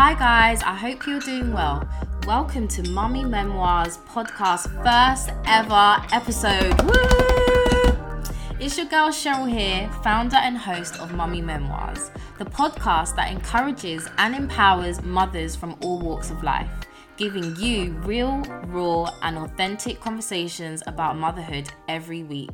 Hi, guys, I hope you're doing well. Welcome to Mummy Memoirs podcast, first ever episode. Woo! It's your girl Cheryl here, founder and host of Mummy Memoirs, the podcast that encourages and empowers mothers from all walks of life, giving you real, raw, and authentic conversations about motherhood every week.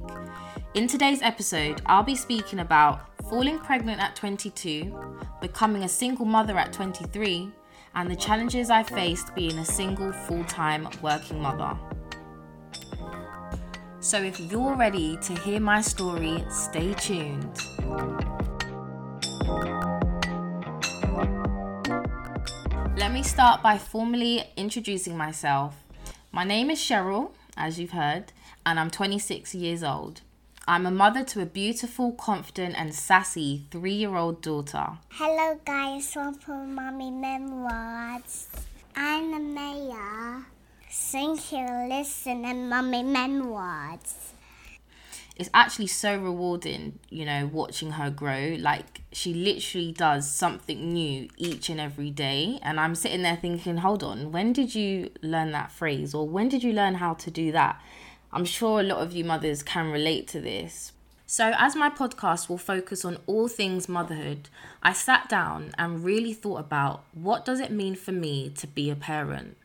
In today's episode, I'll be speaking about falling pregnant at 22, becoming a single mother at 23, and the challenges I faced being a single full time working mother. So, if you're ready to hear my story, stay tuned. Let me start by formally introducing myself. My name is Cheryl, as you've heard, and I'm 26 years old. I'm a mother to a beautiful, confident, and sassy three year old daughter. Hello, guys. Welcome Mommy Memoirs. I'm Amaya. Thank you for listening, Mommy Memoirs. It's actually so rewarding, you know, watching her grow. Like, she literally does something new each and every day. And I'm sitting there thinking, hold on, when did you learn that phrase? Or when did you learn how to do that? I'm sure a lot of you mothers can relate to this. So, as my podcast will focus on all things motherhood, I sat down and really thought about what does it mean for me to be a parent?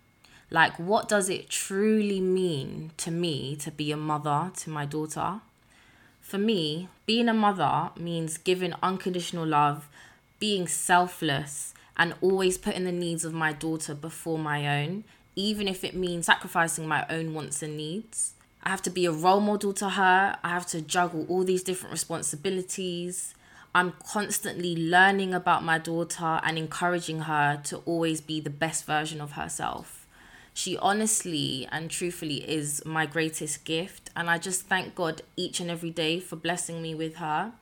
Like, what does it truly mean to me to be a mother to my daughter? For me, being a mother means giving unconditional love, being selfless, and always putting the needs of my daughter before my own, even if it means sacrificing my own wants and needs. I have to be a role model to her. I have to juggle all these different responsibilities. I'm constantly learning about my daughter and encouraging her to always be the best version of herself. She honestly and truthfully is my greatest gift, and I just thank God each and every day for blessing me with her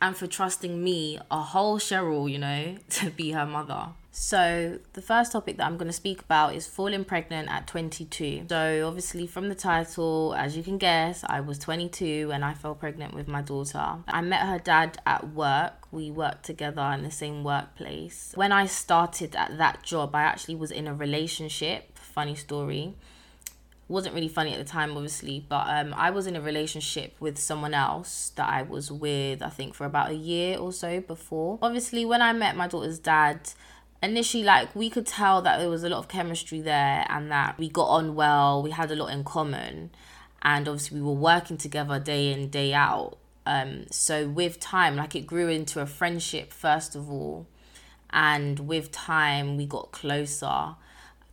and for trusting me, a whole Cheryl, you know, to be her mother. So, the first topic that I'm going to speak about is falling pregnant at 22. So, obviously, from the title, as you can guess, I was 22 when I fell pregnant with my daughter. I met her dad at work. We worked together in the same workplace. When I started at that job, I actually was in a relationship. Funny story wasn't really funny at the time obviously but um i was in a relationship with someone else that i was with i think for about a year or so before. Obviously when i met my daughter's dad initially like we could tell that there was a lot of chemistry there and that we got on well we had a lot in common and obviously we were working together day in day out. Um so with time like it grew into a friendship first of all and with time we got closer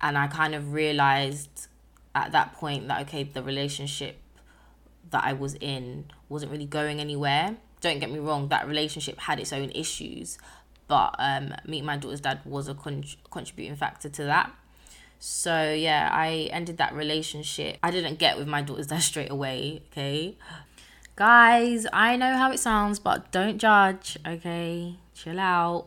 and i kind of realized at that point that okay the relationship that i was in wasn't really going anywhere don't get me wrong that relationship had its own issues but um, meet my daughter's dad was a con- contributing factor to that. So yeah, I ended that relationship. I didn't get with my daughter's dad straight away. Okay, guys, I know how it sounds, but don't judge. Okay, chill out.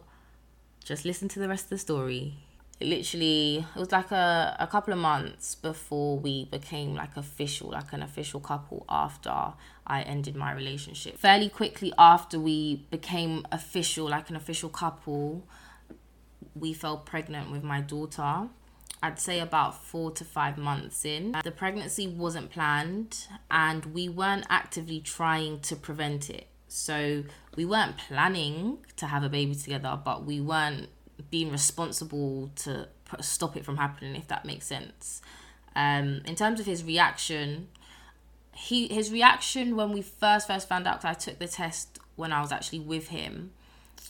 Just listen to the rest of the story literally it was like a, a couple of months before we became like official like an official couple after i ended my relationship fairly quickly after we became official like an official couple we fell pregnant with my daughter I'd say about four to five months in. The pregnancy wasn't planned and we weren't actively trying to prevent it. So we weren't planning to have a baby together, but we weren't being responsible to stop it from happening, if that makes sense. Um, in terms of his reaction, he his reaction when we first first found out I took the test when I was actually with him.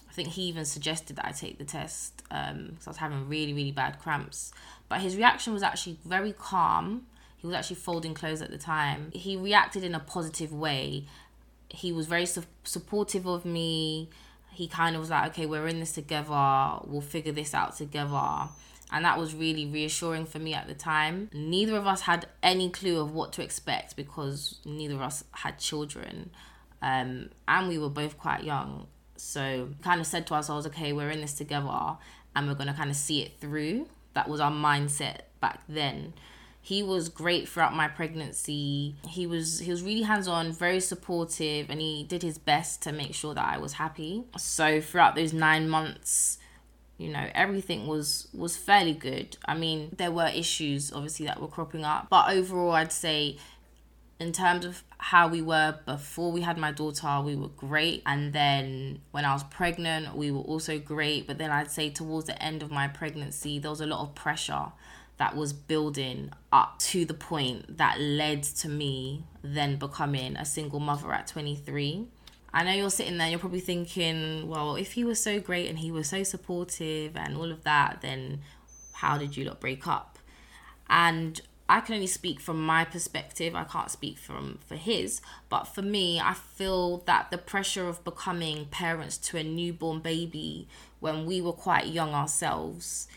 I think he even suggested that I take the test because um, I was having really really bad cramps. But his reaction was actually very calm. He was actually folding clothes at the time. He reacted in a positive way. He was very su- supportive of me he kind of was like, okay, we're in this together. We'll figure this out together. And that was really reassuring for me at the time. Neither of us had any clue of what to expect because neither of us had children. Um, and we were both quite young. So kind of said to ourselves, okay, we're in this together and we're going to kind of see it through. That was our mindset back then he was great throughout my pregnancy. He was he was really hands-on, very supportive, and he did his best to make sure that I was happy. So throughout those 9 months you know everything was was fairly good i mean there were issues obviously that were cropping up but overall i'd say in terms of how we were before we had my daughter, we were great. And then when I was pregnant, we were also great. But then I'd say towards the end of my pregnancy, there was a lot of pressure that was building up to the point that led to me then becoming a single mother at 23. I know you're sitting there, you're probably thinking, well, if he was so great and he was so supportive and all of that, then how did you not break up? And I can only speak from my perspective. I can't speak from for his, but for me, I feel that the pressure of becoming parents to a newborn baby when we were quite young ourselves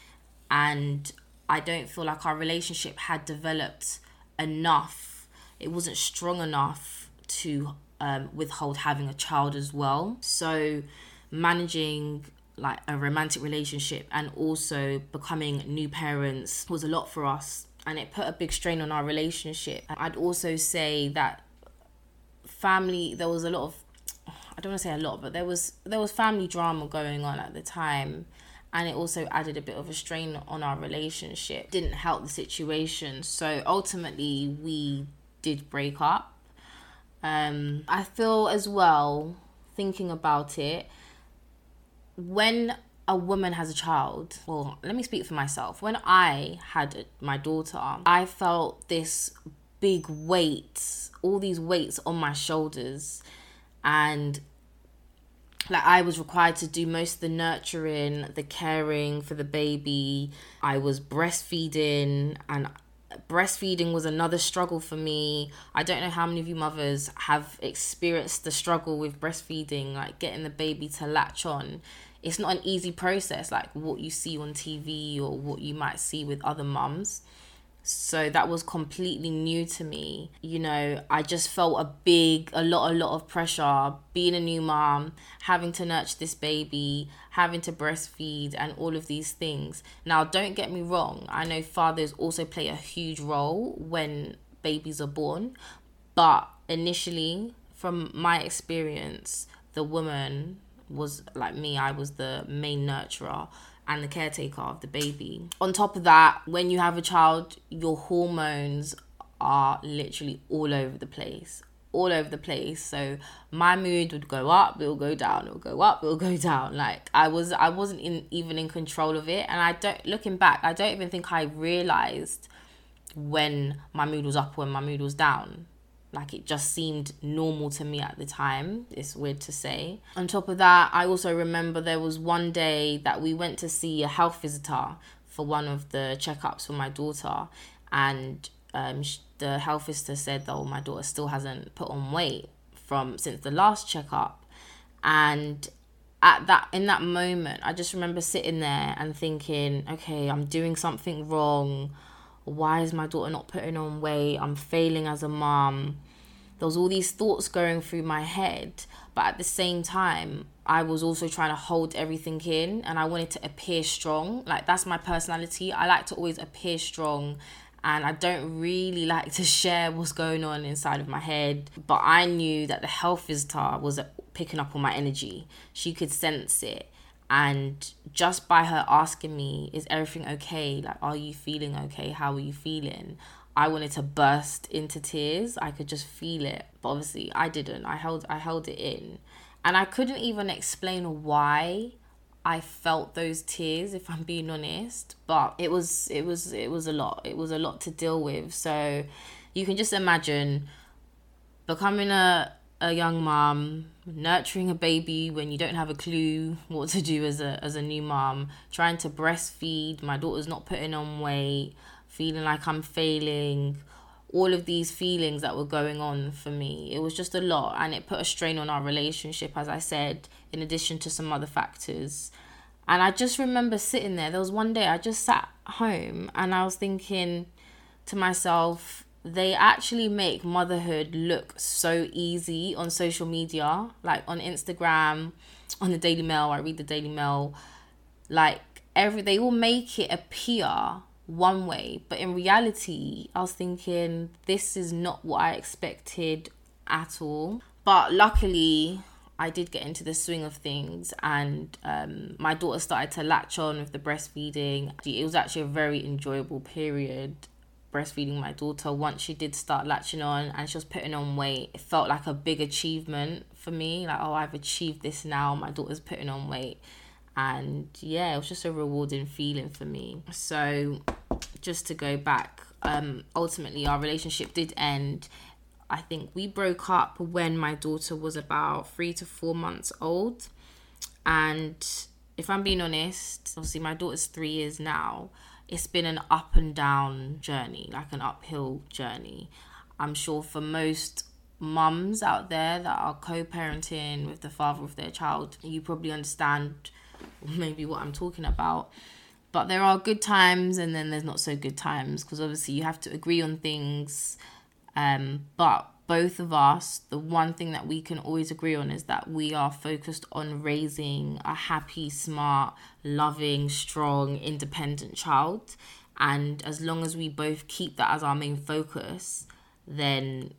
and I don't feel like our relationship had developed enough. It wasn't strong enough to um, withhold having a child as well. So managing like a romantic relationship and also becoming new parents was a lot for us and it put a big strain on our relationship. I'd also say that family there was a lot of I don't want to say a lot, but there was there was family drama going on at the time and it also added a bit of a strain on our relationship. Didn't help the situation. So ultimately we did break up. Um I feel as well thinking about it when a woman has a child, well, let me speak for myself. When I had my daughter, I felt this big weight, all these weights on my shoulders, and like I was required to do most of the nurturing, the caring for the baby. I was breastfeeding and breastfeeding was another struggle for me. I don't know how many of you mothers have experienced the struggle with breastfeeding, like getting the baby to latch on it's not an easy process like what you see on TV or what you might see with other mums. So that was completely new to me. You know, I just felt a big, a lot, a lot of pressure being a new mom, having to nurture this baby, having to breastfeed, and all of these things. Now, don't get me wrong, I know fathers also play a huge role when babies are born, but initially, from my experience, the woman was like me, I was the main nurturer and the caretaker of the baby. On top of that, when you have a child, your hormones are literally all over the place. All over the place. So my mood would go up, it'll go down, it'll go up, it'll go down. Like I was I wasn't in even in control of it. And I don't looking back, I don't even think I realized when my mood was up when my mood was down like it just seemed normal to me at the time. It's weird to say. On top of that, I also remember there was one day that we went to see a health visitor for one of the checkups for my daughter, and um, the health visitor said, "Oh, my daughter still hasn't put on weight from since the last checkup," and at that in that moment, I just remember sitting there and thinking, "Okay, I'm doing something wrong." why is my daughter not putting on weight? I'm failing as a mom there was all these thoughts going through my head but at the same time i was also trying to hold everything in and i wanted to appear strong. Like that's my personality. I like to always appear strong and i don't really like to share what's going on inside of my head. But i knew that the health visitor was picking up on my energy. She could sense it. And just by her asking me is everything okay? Like are you feeling okay? How are you feeling I wanted to burst into tears. I could just feel it, but obviously I didn't. I held I held it in. And I couldn't even explain why I felt those tears if I'm being honest, but it was it was it was a lot. It was a lot to deal with. So you can just imagine becoming a a young mom, nurturing a baby when you don't have a clue what to do as a as a new mom, trying to breastfeed, my daughter's not putting on weight, feeling like I'm failing, all of these feelings that were going on for me. It was just a lot and it put a strain on our relationship, as I said, in addition to some other factors. And I just remember sitting there. There was one day I just sat home and I was thinking to myself, they actually make motherhood look so easy on social media, like on Instagram, on the Daily Mail. I read the Daily Mail. Like every, they will make it appear one way, but in reality, I was thinking this is not what I expected at all. But luckily, I did get into the swing of things, and um, my daughter started to latch on with the breastfeeding. It was actually a very enjoyable period breastfeeding my daughter once she did start latching on and she was putting on weight it felt like a big achievement for me like oh i've achieved this now my daughter's putting on weight and yeah it was just a rewarding feeling for me. So just to go back um ultimately our relationship did end. I think we broke up when my daughter was about three to four months old. And if i'm being honest obviously my daughter's three years now. It's been an up and down journey like an uphill journey. I'm sure for most mums out there that are co-parenting with the father of their child you probably understand maybe what I'm talking about. But there are good times and then there's not so good times because obviously you have to agree on things. Um, but both of us, the one thing that we can always agree on is that we are focused on raising a happy, smart, loving, strong, independent child. And as long as we both keep that as our main focus, then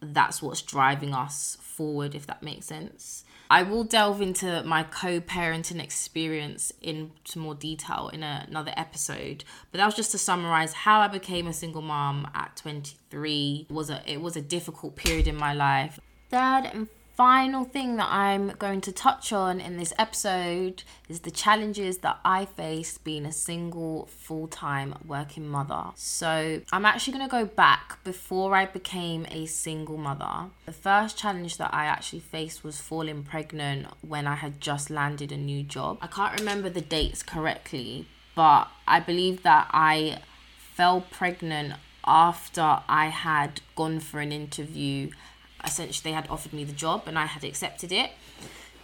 that's what's driving us forward, if that makes sense. I will delve into my co-parenting experience into more detail in a, another episode. But that was just to summarize how I became a single mom at 23. It was a it was a difficult period in my life. Third and final thing that I'm going to touch on in this episode is the challenges that I faced being a single full time working mother. So, I'm actually going to go back before I became a single mother. The first challenge that I actually faced was falling pregnant when I had just landed a new job. I can't remember the dates correctly, but I believe that I fell pregnant after I had gone for an interview essentially they had offered me the job and I had accepted it.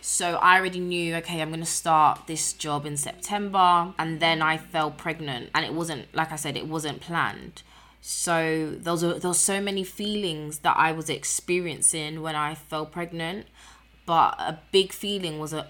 So I already knew, okay, I'm going to start this job in September. And then I fell pregnant. And it wasn't, like I said, it wasn't planned. So there was, a, there so many feelings that I was experiencing when I fell pregnant but a big feeling was a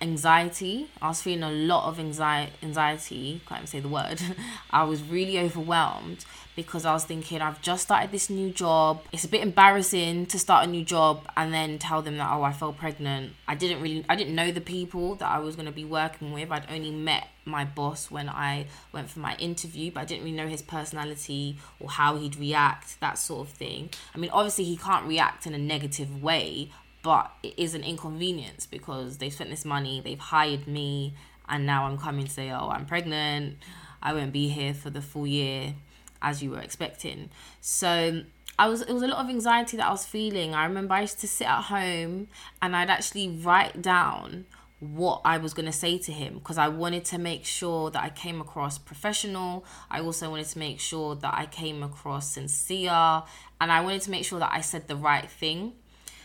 anxiety. I was feeling a lot of anxiety. Anxiety, can't even say the word. I was really overwhelmed because I was thinking I've just started this new job. It's a bit embarrassing to start a new job and then tell them that oh I fell pregnant. I didn't really I didn't know the people that I was going to be working with. I'd only met my boss when I went for my interview, but I didn't really know his personality or how he'd react, that sort of thing. I mean, obviously he can't react in a negative way, but it is an inconvenience because they've spent this money, they've hired me, and now I'm coming to say, oh, I'm pregnant, I won't be here for the full year as you were expecting. So I was it was a lot of anxiety that I was feeling. I remember I used to sit at home and I'd actually write down what I was going to say to him because I wanted to make sure that I came across professional. I also wanted to make sure that I came across sincere and I wanted to make sure that I said the right thing.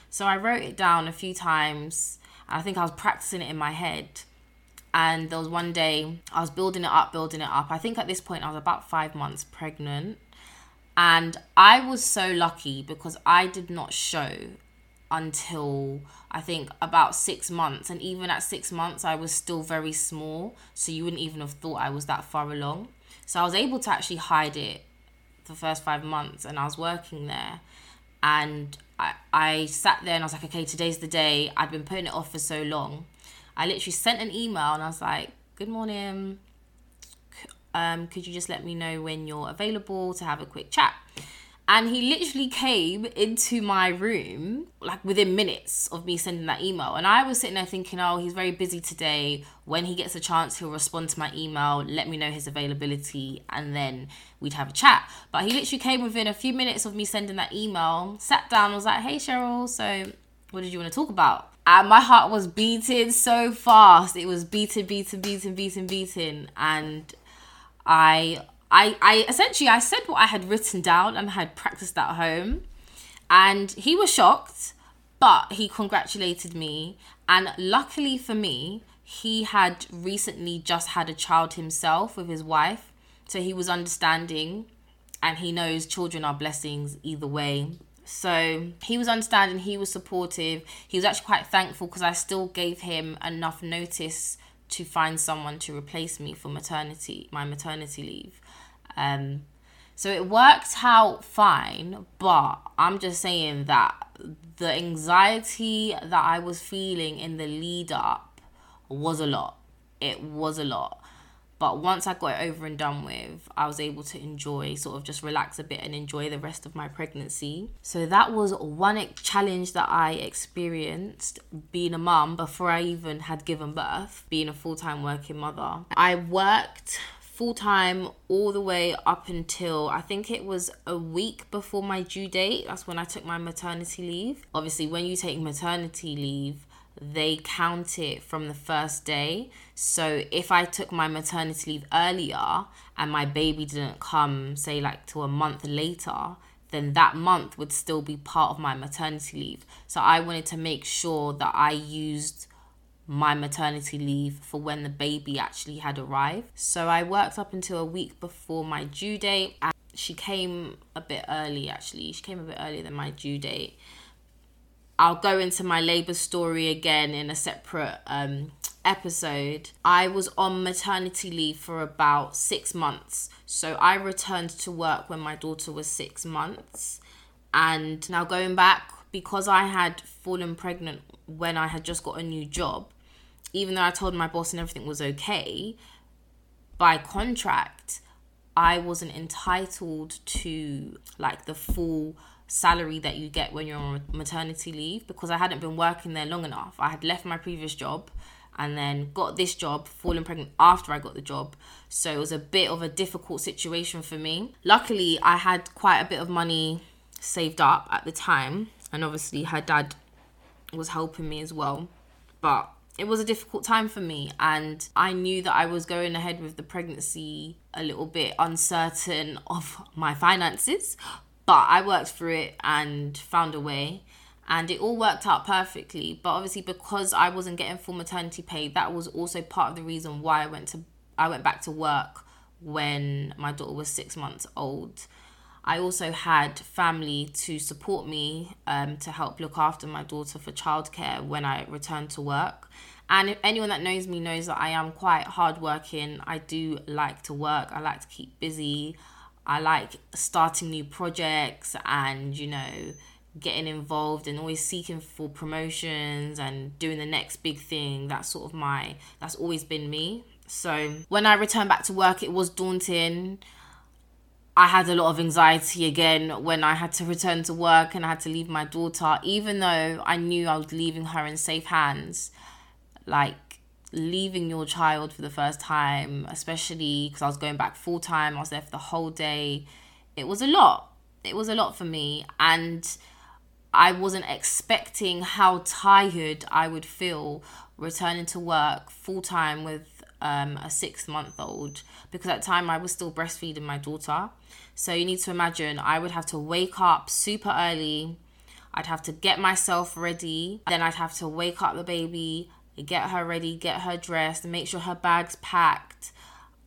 So I wrote it down a few times. I think I was practicing it in my head. And there was one day I was building it up, building it up. I think at this point I was about five months pregnant. And I was so lucky because I did not show until I think about six months. And even at six months, I was still very small. So you wouldn't even have thought I was that far along. So I was able to actually hide it the first five months and I was working there. And I, I sat there and I was like, okay, today's the day. I'd been putting it off for so long. I literally sent an email and I was like, good morning. Um, could you just let me know when you're available to have a quick chat? And he literally came into my room like within minutes of me sending that email. And I was sitting there thinking, oh, he's very busy today. When he gets a chance, he'll respond to my email, let me know his availability, and then we'd have a chat. But he literally came within a few minutes of me sending that email, sat down, was like, hey, Cheryl, so what did you want to talk about? And my heart was beating so fast. It was beating, beating, beating, beating, beating. And I I, I essentially I said what I had written down and had practiced at home, and he was shocked, but he congratulated me. And luckily for me, he had recently just had a child himself with his wife, so he was understanding, and he knows children are blessings either way. So he was understanding, he was supportive. He was actually quite thankful because I still gave him enough notice to find someone to replace me for maternity, my maternity leave. Um, So it worked out fine, but I'm just saying that the anxiety that I was feeling in the lead up was a lot. It was a lot. But once I got it over and done with, I was able to enjoy, sort of just relax a bit and enjoy the rest of my pregnancy. So that was one challenge that I experienced being a mum before I even had given birth, being a full time working mother. I worked full time all the way up until I think it was a week before my due date. That's when I took my maternity leave. Obviously, when you take maternity leave, they count it from the first day. So if I took my maternity leave earlier and my baby didn't come, say, like to a month later, then that month would still be part of my maternity leave. So I wanted to make sure that I used my maternity leave for when the baby actually had arrived. So I worked up until a week before my due date. And she came a bit early actually. She came a bit earlier than my due date I'll go into my labor story again in a separate um, episode. I was on maternity leave for about six months. So I returned to work when my daughter was six months. And now going back, because I had fallen pregnant when I had just got a new job, even though I told my boss and everything was okay, by contract, I wasn't entitled to like the full salary that you get when you're on maternity leave because I hadn't been working there long enough. I had left my previous job and then got this job, fallen pregnant after I got the job. So it was a bit of a difficult situation for me. Luckily, I had quite a bit of money saved up at the time, and obviously, her dad was helping me as well. But it was a difficult time for me, and I knew that I was going ahead with the pregnancy a little bit uncertain of my finances, but I worked through it and found a way and it all worked out perfectly. But obviously because I wasn't getting full maternity pay, that was also part of the reason why I went to I went back to work when my daughter was six months old. I also had family to support me um, to help look after my daughter for childcare when I returned to work. And if anyone that knows me knows that I am quite hardworking. I do like to work. I like to keep busy. I like starting new projects and, you know, getting involved and always seeking for promotions and doing the next big thing. That's sort of my, that's always been me. So when I returned back to work, it was daunting. I had a lot of anxiety again when I had to return to work and I had to leave my daughter, even though I knew I was leaving her in safe hands. Like, leaving your child for the first time, especially because I was going back full time, I was there for the whole day. It was a lot. It was a lot for me. And I wasn't expecting how tired I would feel returning to work full time with um, a six month old because at the time I was still breastfeeding my daughter. So you need to imagine I would have to wake up super early. I'd have to get myself ready. Then I'd have to wake up the baby, get her ready, get her dressed, make sure her bag's packed.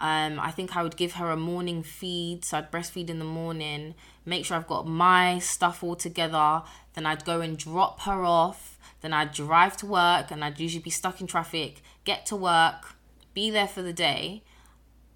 Um, I think I would give her a morning feed, so I'd breastfeed in the morning, make sure I've got my stuff all together. Then I'd go and drop her off. Then I'd drive to work, and I'd usually be stuck in traffic, get to work, be there for the day.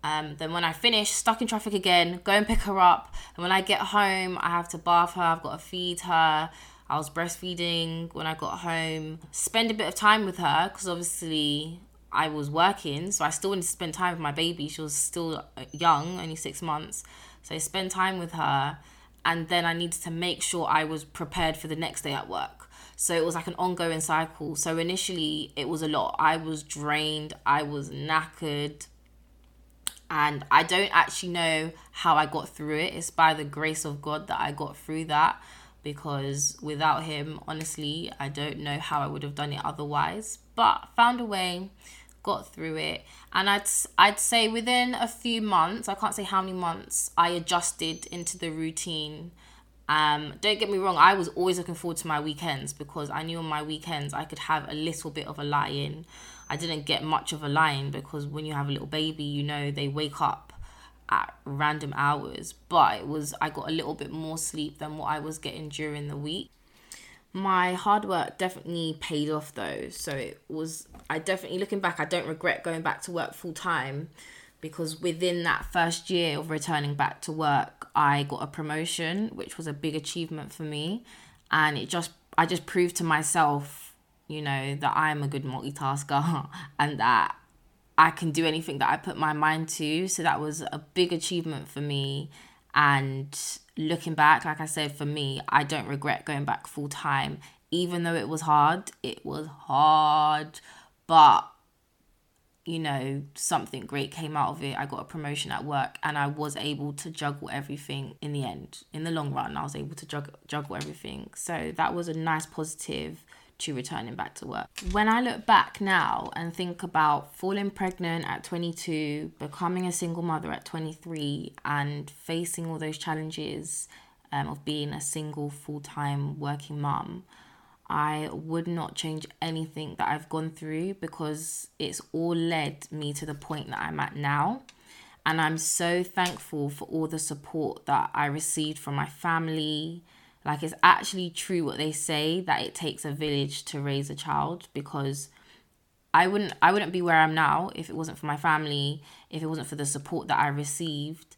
Um, then when I finish, stuck in traffic again, go and pick her up. And when I get home, I have to bath her, I've got to feed her, I was breastfeeding when I got home. Spend a bit of time with her because obviously I was working, so I still wanted to spend time with my baby. She was still young, only six months. So I spent time with her, and then I needed to make sure I was prepared for the next day at work. So it was like an ongoing cycle. So initially, it was a lot. I was drained, I was knackered, and I don't actually know how I got through it. It's by the grace of God that I got through that because without him, honestly, I don't know how I would have done it otherwise. But found a way, got through it, and I'd I'd say within a few months, I can't say how many months, I adjusted into the routine. Um, don't get me wrong, I was always looking forward to my weekends because I knew on my weekends I could have a little bit of a lie in. I didn't get much of a lie in because when you have a little baby, you know they wake up at random hours, but it was I got a little bit more sleep than what I was getting during the week. My hard work definitely paid off though. So it was I definitely looking back, I don't regret going back to work full time because within that first year of returning back to work, I got a promotion, which was a big achievement for me. And it just, I just proved to myself, you know, that I'm a good multitasker and that I can do anything that I put my mind to. So that was a big achievement for me. And looking back, like I said, for me, I don't regret going back full time, even though it was hard. It was hard, but you know, something great came out of it. I got a promotion at work and I was able to juggle everything in the end. In the long run, I was able to juggle, juggle everything. So that was a nice positive to returning back to work. When I look back now and think about falling pregnant at 22, becoming a single mother at 23, and facing all those challenges um, of being a single full time working mum, I would not change anything that I've gone through because it's all led me to the point that I'm at now. And I'm so thankful for all the support that I received from my family. Like, it's actually true what they say that it takes a village to raise a child because I wouldn't I wouldn't be where I'm now if it wasn't for my family, if it wasn't for the support that I received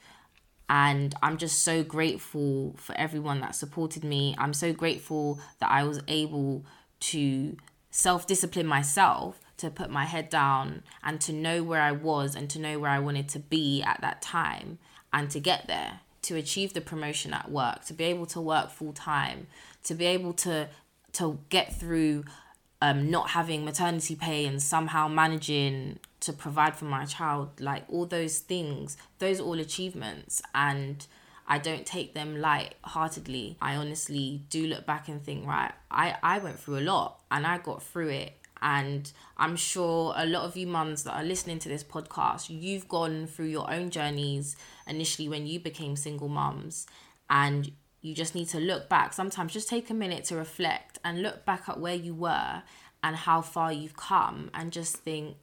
and I'm just so grateful for everyone that supported me. I'm so grateful that I was able to self discipline myself to put my head down and to know where I was and to know where I wanted to be at that time and to get there, to achieve the promotion at work, to be able to work full time, to be able to to get through um, not having maternity pay and somehow managing to provide for my child, like all those things, those all achievements. And I don't take them light-heartedly. I honestly do look back and think, right, I, I went through a lot and I got through it. And I'm sure a lot of you mums that are listening to this podcast, you've gone through your own journeys initially when you became single mums. And you just need to look back. Sometimes just take a minute to reflect and look back at where you were and how far you've come and just think,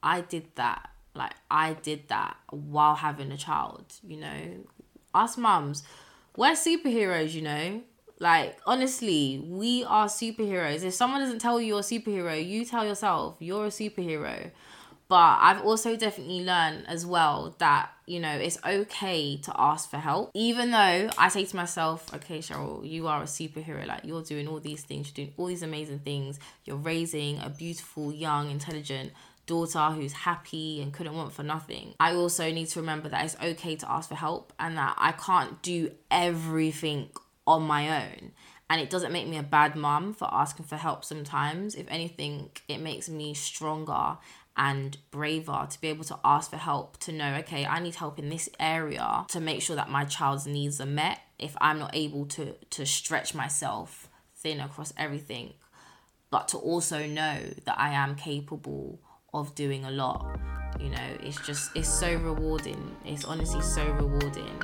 I did that. Like, I did that while having a child, you know? Us mums, we're superheroes, you know? Like, honestly, we are superheroes. If someone doesn't tell you you're a superhero, you tell yourself you're a superhero. But I've also definitely learned as well that, you know, it's okay to ask for help. Even though I say to myself, okay, Cheryl, you are a superhero. Like, you're doing all these things, you're doing all these amazing things. You're raising a beautiful, young, intelligent daughter who's happy and couldn't want for nothing. I also need to remember that it's okay to ask for help and that I can't do everything on my own. And it doesn't make me a bad mum for asking for help sometimes. If anything, it makes me stronger and braver to be able to ask for help to know okay i need help in this area to make sure that my child's needs are met. If i'm not able to to stretch myself thin across everything but to also know that i am capable of doing a lot you know it's just it's so rewarding. It's honestly so rewarding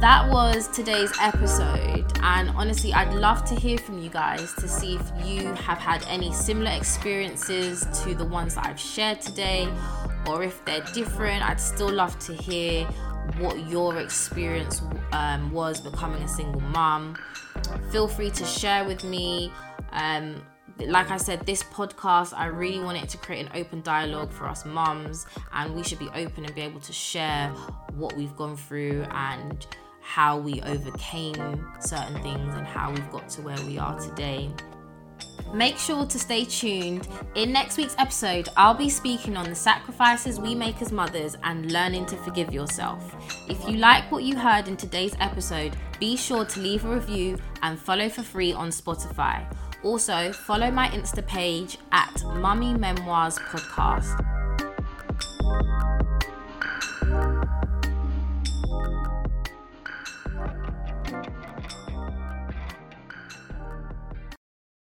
that was today's episode. And honestly, I'd love to hear from you guys to see if you have had any similar experiences to the ones that I've shared today, or if they're different. I'd still love to hear what your experience um, was becoming a single mom. Feel free to share with me. Um, like I said, this podcast, I really want it to create an open dialogue for us mums, and we should be open and be able to share what we've gone through and how we overcame certain things and how we've got to where we are today. Make sure to stay tuned. In next week's episode, I'll be speaking on the sacrifices we make as mothers and learning to forgive yourself. If you like what you heard in today's episode, be sure to leave a review and follow for free on Spotify. Also, follow my Insta page at Mummy Memoirs Podcast.